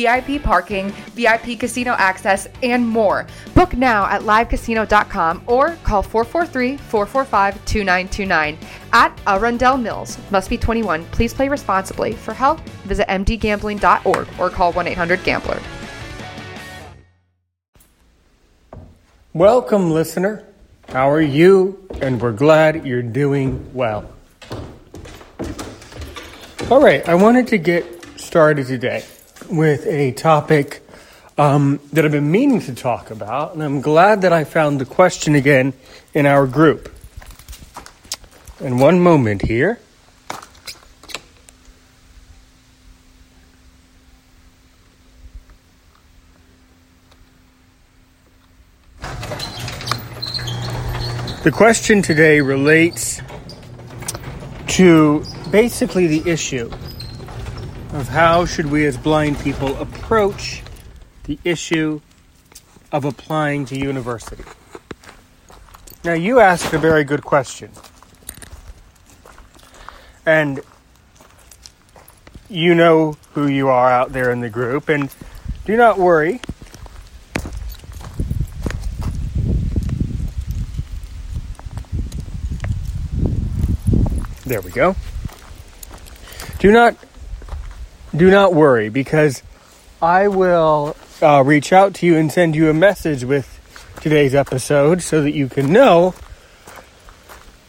VIP parking, VIP casino access, and more. Book now at livecasino.com or call 443 445 2929 at Arundel Mills. Must be 21. Please play responsibly. For help, visit mdgambling.org or call 1 800 Gambler. Welcome, listener. How are you? And we're glad you're doing well. All right, I wanted to get started today with a topic um, that I've been meaning to talk about, and I'm glad that I found the question again in our group. In one moment here. The question today relates to basically the issue of how should we as blind people approach the issue of applying to university. Now, you asked a very good question. And you know who you are out there in the group, and do not worry. There we go. Do not do not worry because I will uh, reach out to you and send you a message with today's episode so that you can know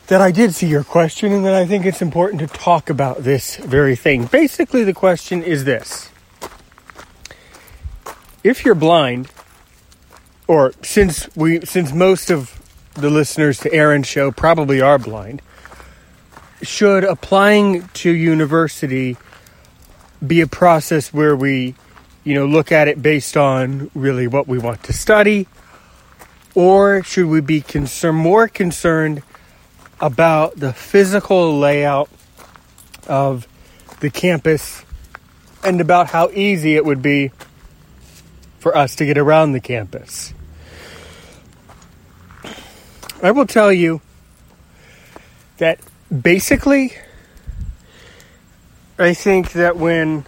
that I did see your question and that I think it's important to talk about this very thing. Basically, the question is this If you're blind, or since we since most of the listeners to Aaron's show probably are blind, should applying to university be a process where we, you know, look at it based on really what we want to study? Or should we be concerned, more concerned about the physical layout of the campus and about how easy it would be for us to get around the campus? I will tell you that basically, I think that when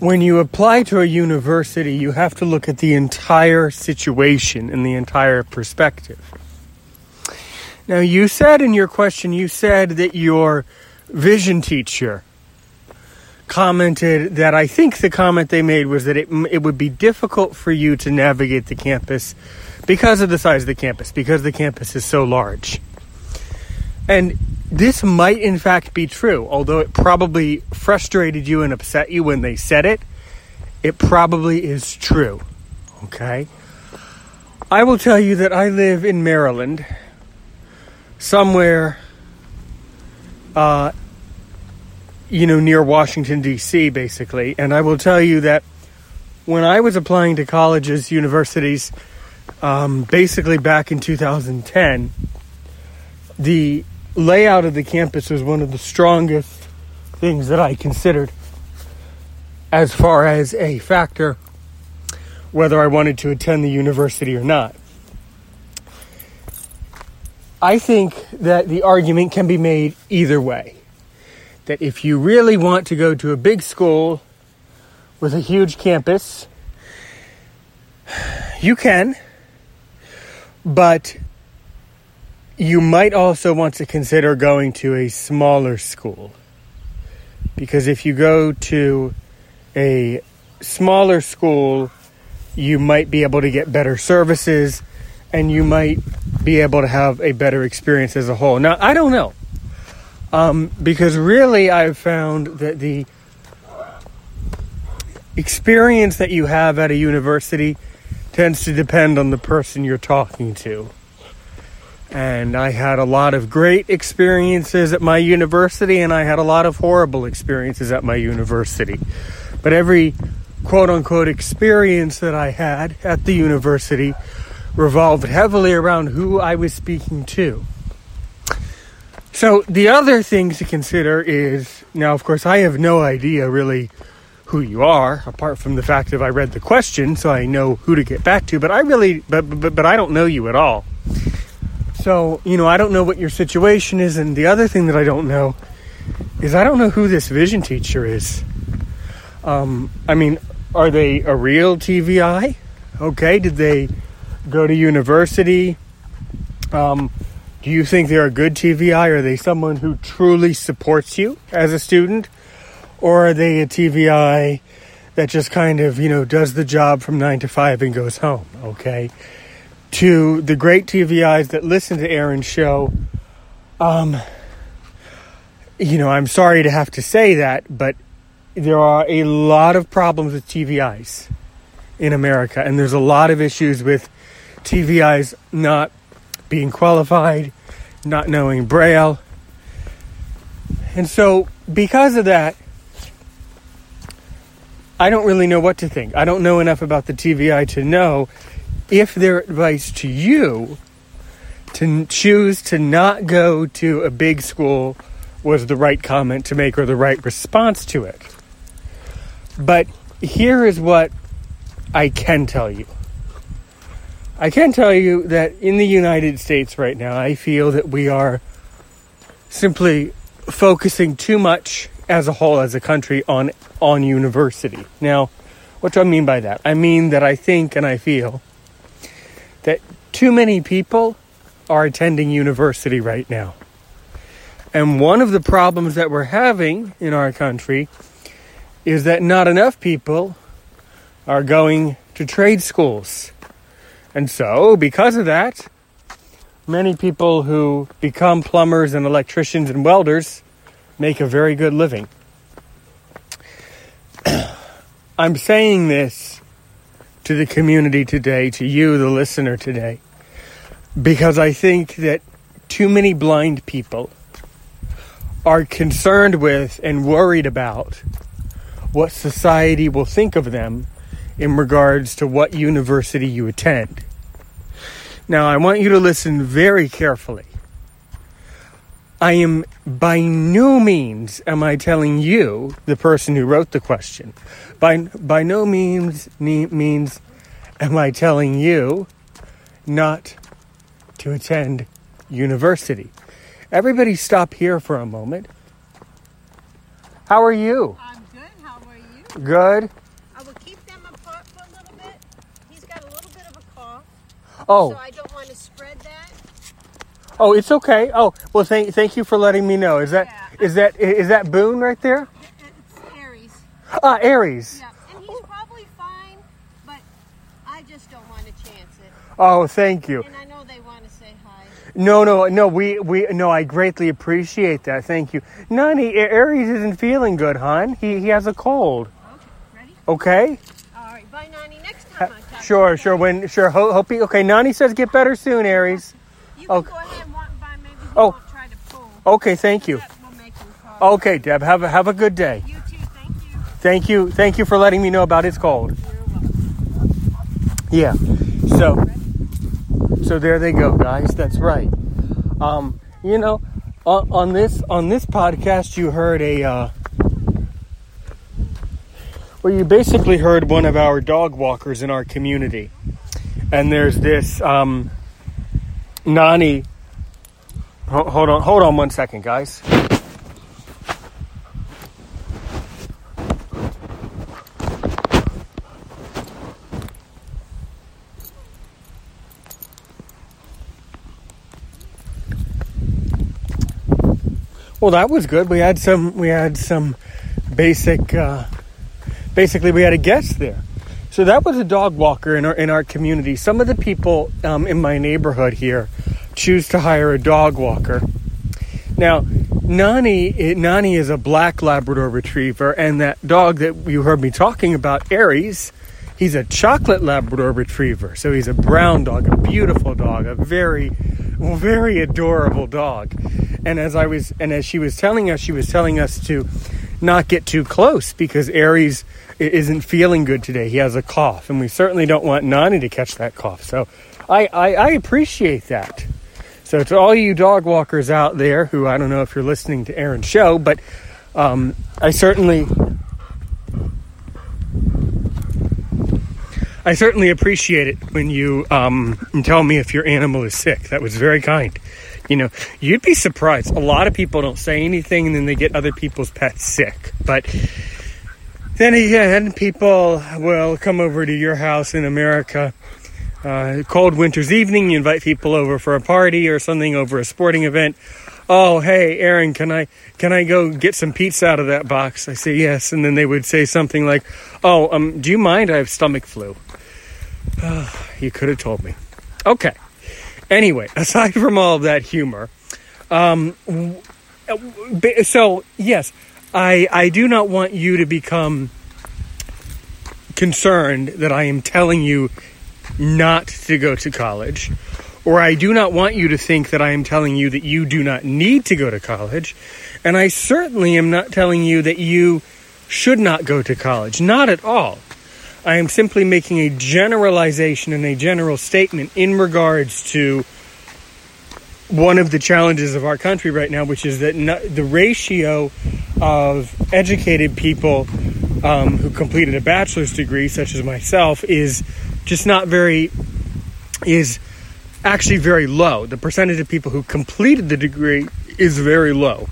when you apply to a university, you have to look at the entire situation and the entire perspective. Now, you said in your question, you said that your vision teacher commented that I think the comment they made was that it, it would be difficult for you to navigate the campus because of the size of the campus, because the campus is so large. And this might in fact be true, although it probably frustrated you and upset you when they said it. It probably is true. Okay? I will tell you that I live in Maryland, somewhere, uh, you know, near Washington, D.C., basically. And I will tell you that when I was applying to colleges, universities, um, basically back in 2010, the layout of the campus was one of the strongest things that I considered as far as a factor whether I wanted to attend the university or not. I think that the argument can be made either way. That if you really want to go to a big school with a huge campus, you can, but you might also want to consider going to a smaller school. Because if you go to a smaller school, you might be able to get better services and you might be able to have a better experience as a whole. Now, I don't know. Um, because really, I've found that the experience that you have at a university tends to depend on the person you're talking to. And I had a lot of great experiences at my university, and I had a lot of horrible experiences at my university. But every quote unquote experience that I had at the university revolved heavily around who I was speaking to. So the other thing to consider is now, of course, I have no idea really who you are, apart from the fact that I read the question, so I know who to get back to. But I really, but but, but I don't know you at all. So you know, I don't know what your situation is, and the other thing that I don't know is I don't know who this vision teacher is. Um, I mean, are they a real TVI? Okay, did they go to university? Um, do you think they're a good TVI? Are they someone who truly supports you as a student? Or are they a TVI that just kind of, you know, does the job from nine to five and goes home? Okay. To the great TVIs that listen to Aaron's show, um, you know, I'm sorry to have to say that, but there are a lot of problems with TVIs in America, and there's a lot of issues with TVIs not being qualified, not knowing Braille. And so, because of that, I don't really know what to think. I don't know enough about the TVI to know if their advice to you to choose to not go to a big school was the right comment to make or the right response to it. But here is what I can tell you. I can tell you that in the United States right now, I feel that we are simply focusing too much as a whole, as a country, on on university. Now, what do I mean by that? I mean that I think and I feel that too many people are attending university right now. And one of the problems that we're having in our country is that not enough people are going to trade schools. And so, because of that, many people who become plumbers and electricians and welders make a very good living. I'm saying this to the community today, to you, the listener today, because I think that too many blind people are concerned with and worried about what society will think of them in regards to what university you attend. Now, I want you to listen very carefully. I am by no means am I telling you, the person who wrote the question, by by no means ne- means am I telling you not to attend university. Everybody stop here for a moment. How are you? I'm good. How are you? Good. I will keep them apart for a little bit. He's got a little bit of a cough, Oh, so I don't want to spread that. oh, it's okay. Oh, well, thank thank you for letting me know. Is that is that is that Boone right there? It's Aries. Ah, Aries. Yeah, and he's probably fine, but I just don't want to chance it. Oh, thank you. And I know they want to say hi. No, no, no. We we no. I greatly appreciate that. Thank you. Nani, Aries isn't feeling good, hon. He he has a cold. Okay, ready? Okay. All right. Bye, Nani. Next time I talk. Sure, sure. When sure. Ho- hope he. Okay. Nani says get better soon, Aries. You can okay. go ahead and walk by. Maybe he Oh. won't try to pull. Okay. Thank you. That will make. Okay, Deb. Have a have a good day. You too. Thank you. Thank you. Thank you for letting me know about his cold. Yeah. So so there they go, guys. That's right. Um, you know, on, on this on this podcast, you heard a uh, well, you basically heard one of our dog walkers in our community, and there's this um, Nani. Ho- Hold on, hold on one second, guys. Well, that was good. We had some. We had some basic. Uh, basically, we had a guest there. So that was a dog walker in our in our community. Some of the people um, in my neighborhood here choose to hire a dog walker. Now, Nani eh, Nani is a black Labrador Retriever, and that dog that you heard me talking about, Aries, he's a chocolate Labrador Retriever. So he's a brown dog, a beautiful dog, a very, very adorable dog. And as I was, and as she was telling us, she was telling us to not get too close because Aries isn't feeling good today. He has a cough, and we certainly don't want Nani to catch that cough. So I, I, I appreciate that. So, to all you dog walkers out there who I don't know if you're listening to Aaron's show, but um, I certainly. I certainly appreciate it when you um, tell me if your animal is sick. That was very kind. You know, you'd be surprised. A lot of people don't say anything and then they get other people's pets sick. But then again, people will come over to your house in America. Uh, cold winter's evening, you invite people over for a party or something over a sporting event. Oh, hey, Aaron, can I can I go get some pizza out of that box? I say yes, and then they would say something like, "Oh, um, do you mind? I have stomach flu." Oh, you could have told me. Okay. Anyway, aside from all of that humor, um, so yes, I I do not want you to become concerned that I am telling you not to go to college, or I do not want you to think that I am telling you that you do not need to go to college, and I certainly am not telling you that you should not go to college. Not at all. I am simply making a generalization and a general statement in regards to one of the challenges of our country right now, which is that the ratio of educated people um, who completed a bachelor's degree, such as myself, is just not very, is actually very low. The percentage of people who completed the degree is very low.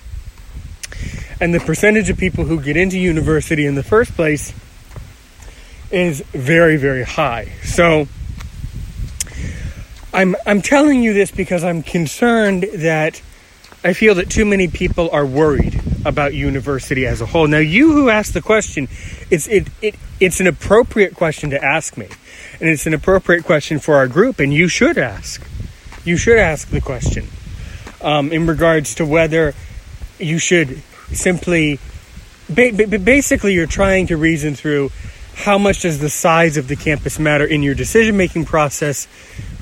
And the percentage of people who get into university in the first place is very, very high. So I'm I'm telling you this because I'm concerned that I feel that too many people are worried about university as a whole. Now, you who asked the question, it's it, it it's an appropriate question to ask me, and it's an appropriate question for our group, and you should ask. You should ask the question um, in regards to whether you should simply. basically, you're trying to reason through how much does the size of the campus matter in your decision making process,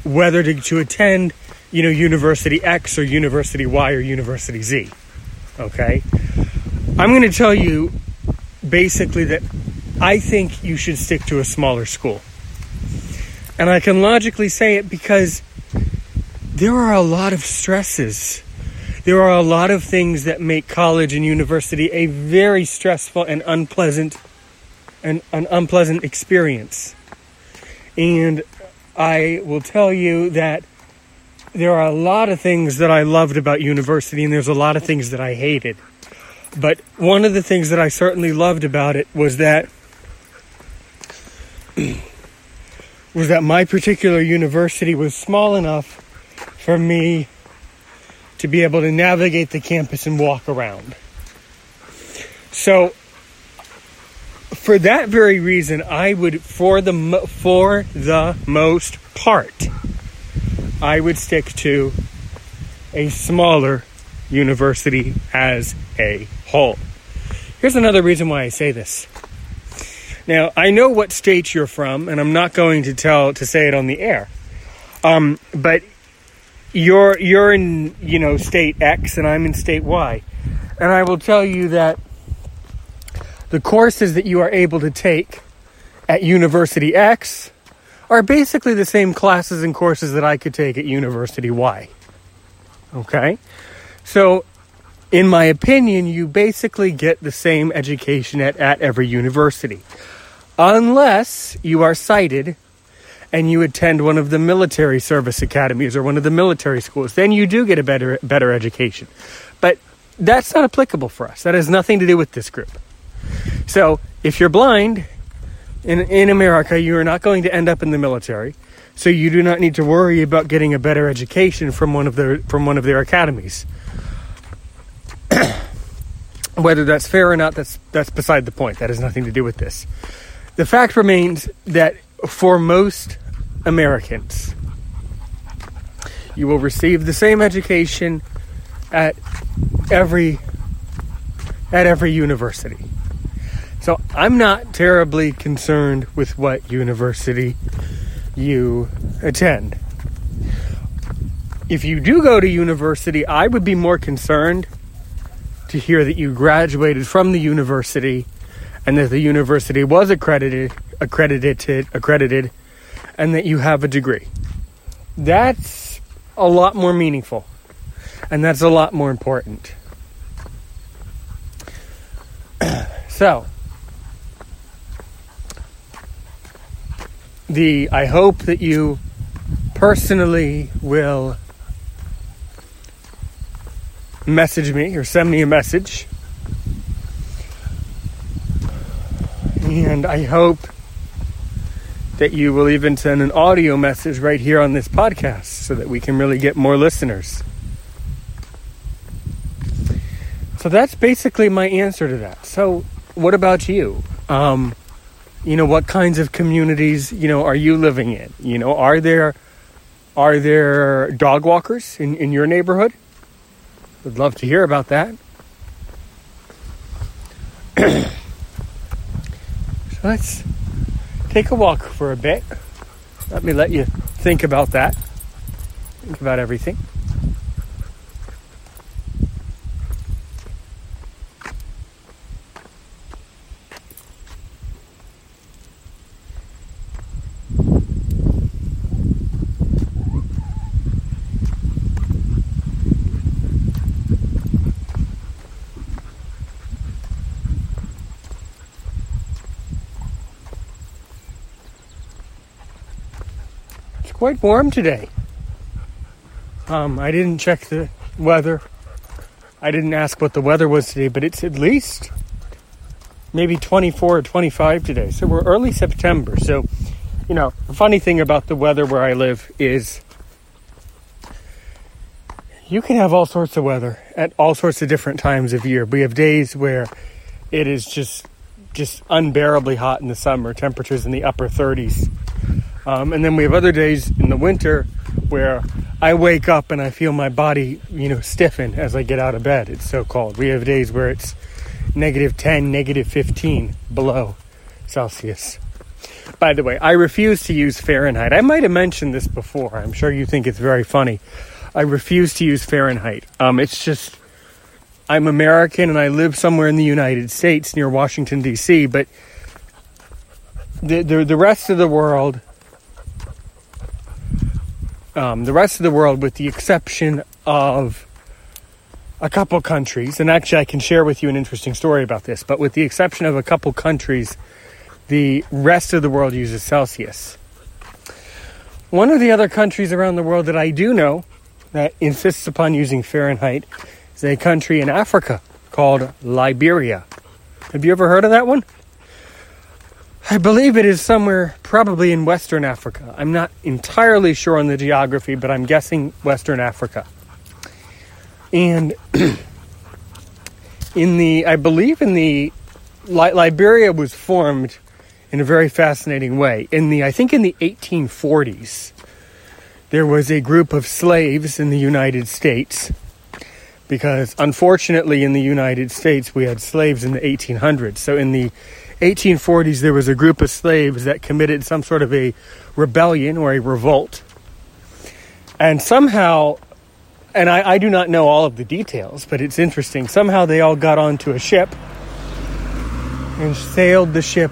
whether to, to attend, you know, University X or University Y or University Z. Okay? I'm going to tell you basically that I think you should stick to a smaller school. And I can logically say it because there are a lot of stresses. There are a lot of things that make college and university a very stressful and unpleasant an, an unpleasant experience. And I will tell you that there are a lot of things that I loved about university, and there's a lot of things that I hated. But one of the things that I certainly loved about it was that was that my particular university was small enough for me to be able to navigate the campus and walk around. So for that very reason, I would, for the for the most part, I would stick to a smaller university as a whole. Here's another reason why I say this. Now, I know what state you're from, and I'm not going to tell to say it on the air. Um, but you're you're in you know state X, and I'm in state Y, and I will tell you that the courses that you are able to take at University X are basically the same classes and courses that I could take at University Y. Okay? So, in my opinion, you basically get the same education at, at every university. Unless you are sighted and you attend one of the military service academies or one of the military schools, then you do get a better better education. But that's not applicable for us. That has nothing to do with this group. So if you're blind in, in America, you are not going to end up in the military. So you do not need to worry about getting a better education from one of their from one of their academies. Whether that's fair or not, that's that's beside the point. That has nothing to do with this. The fact remains that for most Americans, you will receive the same education at every at every university. So I'm not terribly concerned with what university you attend. If you do go to university, I would be more concerned to hear that you graduated from the university and that the university was accredited accredited accredited and that you have a degree. That's a lot more meaningful. And that's a lot more important. so, the I hope that you personally will message me or send me a message. And I hope that you will even send an audio message right here on this podcast so that we can really get more listeners. So that's basically my answer to that. So, what about you? Um, you know, what kinds of communities, you know, are you living in? You know, are there are there dog walkers in, in your neighborhood? Would love to hear about that. so let's take a walk for a bit. Let me let you think about that. Think about everything. Quite warm today. Um, I didn't check the weather. I didn't ask what the weather was today, but it's at least maybe 24 or 25 today. So we're early September. So, you know, the funny thing about the weather where I live is you can have all sorts of weather at all sorts of different times of year. We have days where it is just just unbearably hot in the summer, temperatures in the upper 30s. Um, and then we have other days in the winter where I wake up and I feel my body, you know, stiffen as I get out of bed. It's so cold. We have days where it's negative 10, negative 15 below Celsius. By the way, I refuse to use Fahrenheit. I might have mentioned this before. I'm sure you think it's very funny. I refuse to use Fahrenheit. Um, it's just, I'm American and I live somewhere in the United States near Washington, D.C., but the, the, the rest of the world um, the rest of the world, with the exception of a couple countries, and actually I can share with you an interesting story about this, but with the exception of a couple countries, the rest of the world uses Celsius. One of the other countries around the world that I do know that insists upon using Fahrenheit is a country in Africa called Liberia. Have you ever heard of that one? I believe it is somewhere probably in Western Africa. I'm not entirely sure on the geography, but I'm guessing Western Africa. And in the, I believe in the, Liberia was formed in a very fascinating way. In the, I think in the 1840s, there was a group of slaves in the United States because unfortunately in the United States we had slaves in the 1800s. So in the 1840s, there was a group of slaves that committed some sort of a rebellion or a revolt. And somehow, and I, I do not know all of the details, but it's interesting. Somehow they all got onto a ship and sailed the ship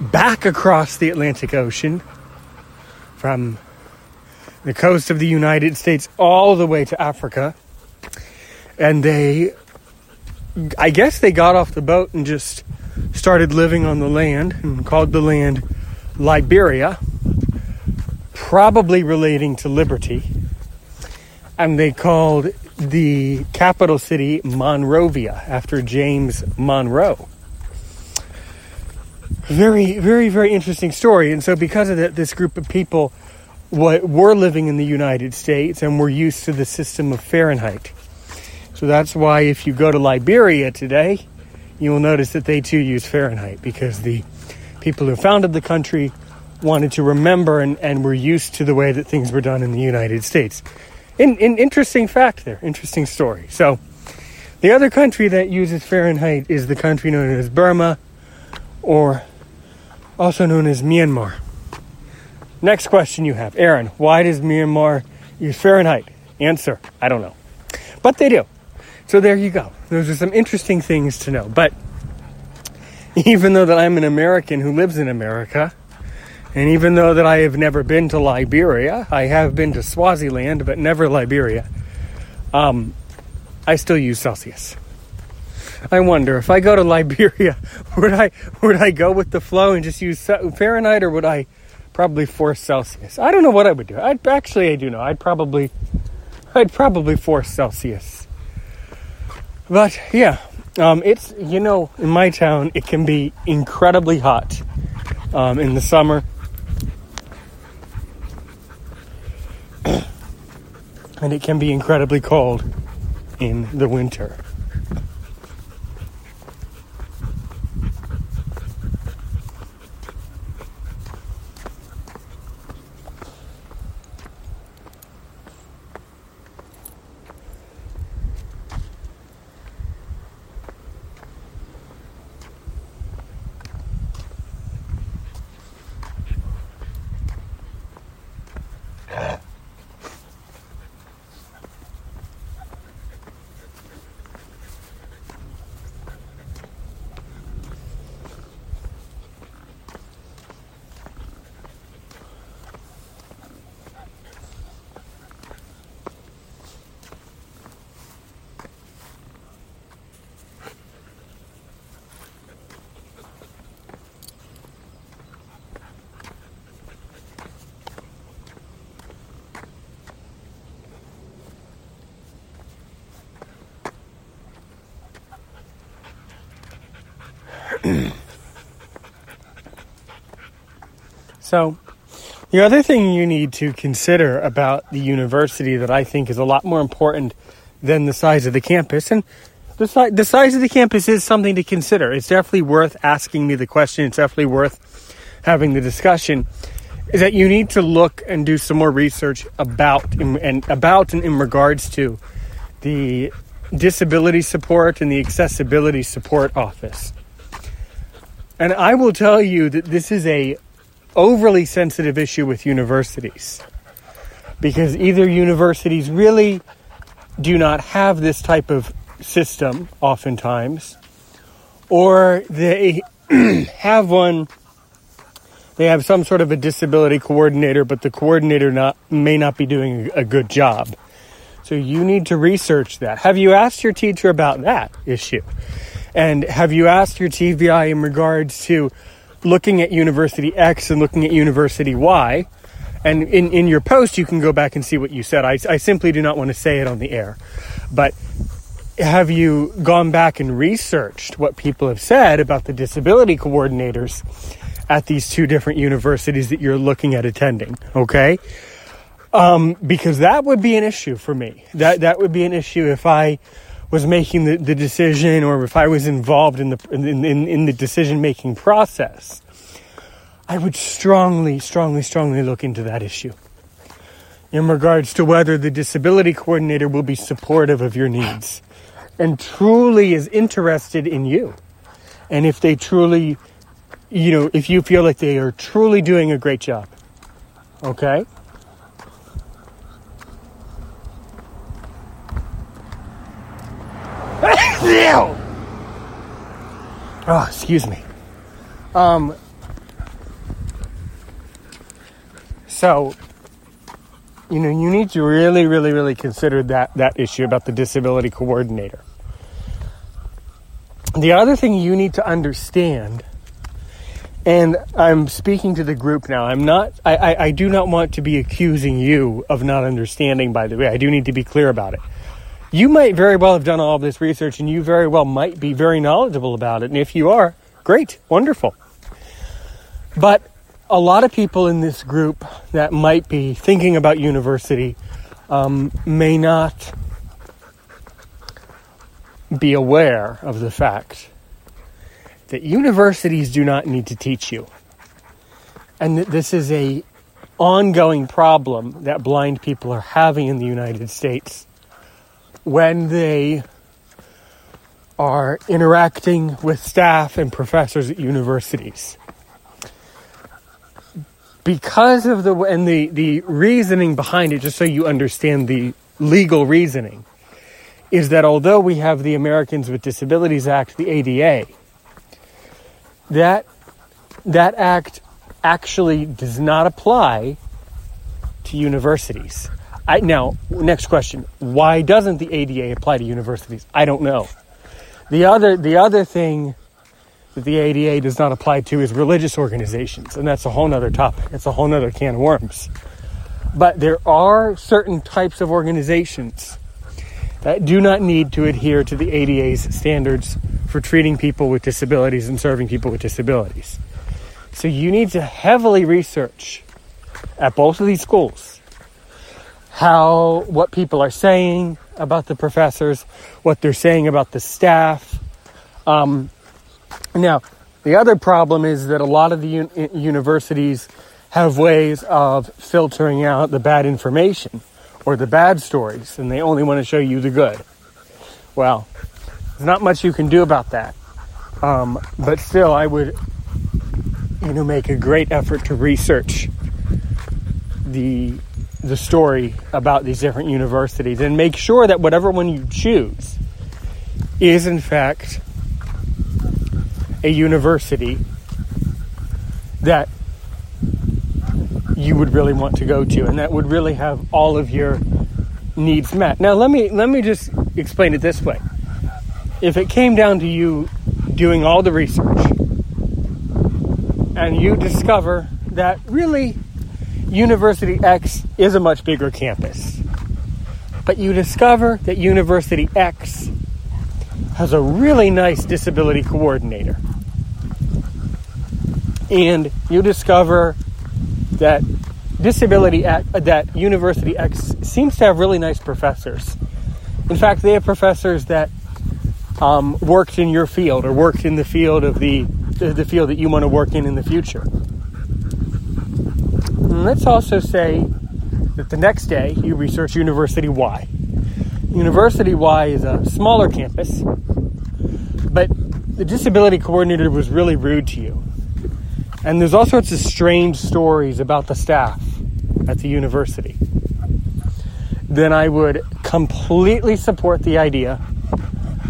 back across the Atlantic Ocean from the coast of the United States all the way to Africa. And they, I guess they got off the boat and just started living on the land and called the land Liberia, probably relating to liberty. And they called the capital city Monrovia after James Monroe. Very, very, very interesting story. And so, because of that, this group of people what were living in the United States and were used to the system of Fahrenheit. So that's why if you go to Liberia today, you will notice that they too use Fahrenheit because the people who founded the country wanted to remember and, and were used to the way that things were done in the United States. In, in interesting fact there, interesting story. So, the other country that uses Fahrenheit is the country known as Burma, or also known as Myanmar. Next question you have, Aaron, why does Myanmar use Fahrenheit? Answer, I don't know. But they do. So there you go. Those are some interesting things to know. But even though that I'm an American who lives in America, And even though that I have never been to Liberia, I have been to Swaziland, but never Liberia. Um, I still use Celsius. I wonder if I go to Liberia, would I would I go with the flow and just use Fahrenheit, or would I probably force Celsius? I don't know what I would do. I'd actually I do know. I'd probably I'd probably force Celsius. But yeah, um, it's you know in my town it can be incredibly hot um, in the summer. and it can be incredibly cold in the winter. So, the other thing you need to consider about the university that I think is a lot more important than the size of the campus, and the, si- the size of the campus is something to consider. It's definitely worth asking me the question. It's definitely worth having the discussion. Is that you need to look and do some more research about and about and in regards to the disability support and the accessibility support office. And I will tell you that this is a overly sensitive issue with universities. Because either universities really do not have this type of system oftentimes or they have one they have some sort of a disability coordinator but the coordinator not may not be doing a good job. So you need to research that. Have you asked your teacher about that issue? And have you asked your TVI in regards to looking at University X and looking at University Y? And in, in your post, you can go back and see what you said. I, I simply do not want to say it on the air. But have you gone back and researched what people have said about the disability coordinators at these two different universities that you're looking at attending? Okay. Um, because that would be an issue for me. That, that would be an issue if I was making the, the decision or if I was involved in the, in, in, in the decision making process, I would strongly, strongly, strongly look into that issue in regards to whether the disability coordinator will be supportive of your needs and truly is interested in you. And if they truly, you know, if you feel like they are truly doing a great job. Okay? Oh, excuse me. Um, so, you know, you need to really, really, really consider that, that issue about the disability coordinator. The other thing you need to understand, and I'm speaking to the group now, I'm not, I, I, I do not want to be accusing you of not understanding, by the way. I do need to be clear about it you might very well have done all of this research and you very well might be very knowledgeable about it. And if you are, great, wonderful. But a lot of people in this group that might be thinking about university um, may not be aware of the fact that universities do not need to teach you. And that this is a ongoing problem that blind people are having in the United States when they are interacting with staff and professors at universities. Because of the and the, the reasoning behind it, just so you understand the legal reasoning, is that although we have the Americans with Disabilities Act, the ADA, that that act actually does not apply to universities. I, now, next question: Why doesn't the ADA apply to universities? I don't know. The other, the other thing that the ADA does not apply to is religious organizations, and that's a whole nother topic. It's a whole nother can of worms. But there are certain types of organizations that do not need to adhere to the ADA's standards for treating people with disabilities and serving people with disabilities. So you need to heavily research at both of these schools how what people are saying about the professors, what they're saying about the staff. Um, now, the other problem is that a lot of the un- universities have ways of filtering out the bad information or the bad stories, and they only want to show you the good. Well, there's not much you can do about that. Um, but still, I would, you know, make a great effort to research the the story about these different universities and make sure that whatever one you choose is in fact a university that you would really want to go to and that would really have all of your needs met. Now let me let me just explain it this way. If it came down to you doing all the research and you discover that really University X is a much bigger campus. But you discover that University X has a really nice disability coordinator. And you discover that disability X, that University X seems to have really nice professors. In fact, they have professors that um, worked in your field or worked in the field of the the field that you want to work in in the future. Let's also say that the next day you research University Y. University Y is a smaller campus, but the disability coordinator was really rude to you. And there's all sorts of strange stories about the staff at the university. Then I would completely support the idea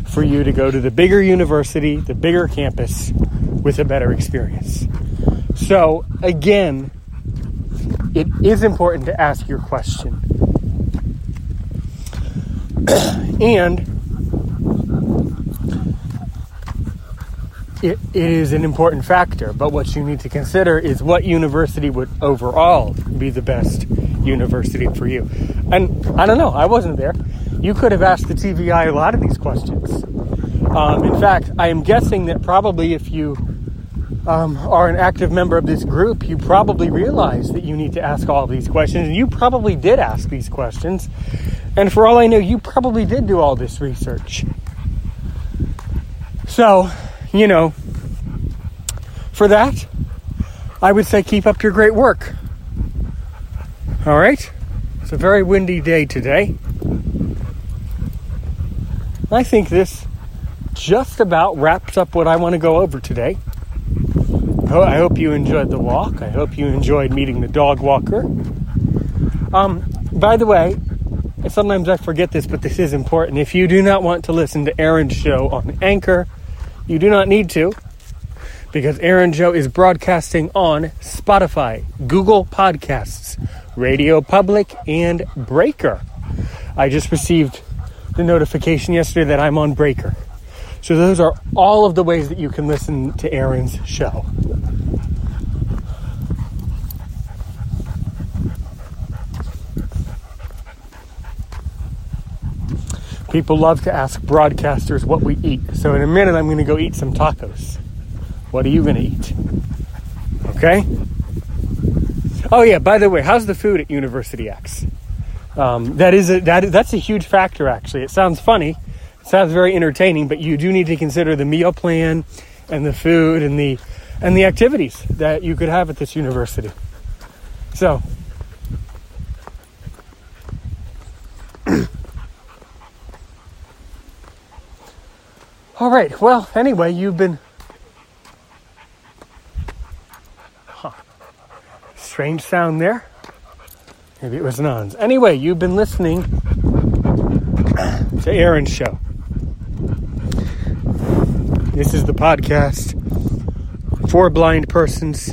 for you to go to the bigger university, the bigger campus with a better experience. So, again, it is important to ask your question. and it, it is an important factor, but what you need to consider is what university would overall be the best university for you. And I don't know, I wasn't there. You could have asked the TVI a lot of these questions. Um, in fact, I am guessing that probably if you um, are an active member of this group, you probably realize that you need to ask all these questions, and you probably did ask these questions. And for all I know, you probably did do all this research. So, you know, for that, I would say keep up your great work. All right? It's a very windy day today. I think this just about wraps up what I want to go over today. I hope you enjoyed the walk. I hope you enjoyed meeting the dog walker. Um, by the way, sometimes I forget this, but this is important. If you do not want to listen to Aaron's show on Anchor, you do not need to, because Aaron Joe is broadcasting on Spotify, Google Podcasts, Radio Public, and Breaker. I just received the notification yesterday that I'm on Breaker. So those are all of the ways that you can listen to Aaron's show. People love to ask broadcasters what we eat. So in a minute, I'm going to go eat some tacos. What are you going to eat? Okay? Oh yeah. By the way, how's the food at University X? Um, that is a, that that's a huge factor. Actually, it sounds funny, sounds very entertaining, but you do need to consider the meal plan and the food and the and the activities that you could have at this university. So. All right. Well, anyway, you've been. Huh. Strange sound there. Maybe it was nuns. Anyway, you've been listening to Aaron's show. This is the podcast for blind persons.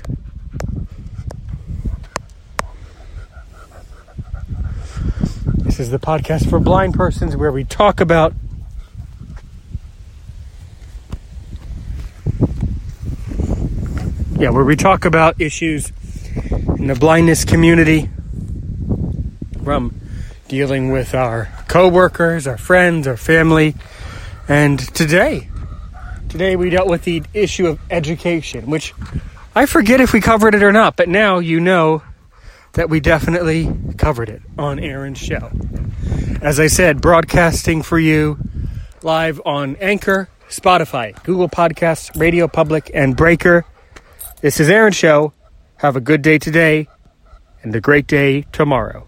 This is the podcast for blind persons where we talk about Yeah, where we talk about issues in the blindness community from dealing with our coworkers, our friends, our family, and today today we dealt with the issue of education, which I forget if we covered it or not, but now you know that we definitely covered it on Aaron's show. As I said, broadcasting for you live on Anchor, Spotify, Google Podcasts, Radio Public, and Breaker. This is Aaron's show. Have a good day today and a great day tomorrow.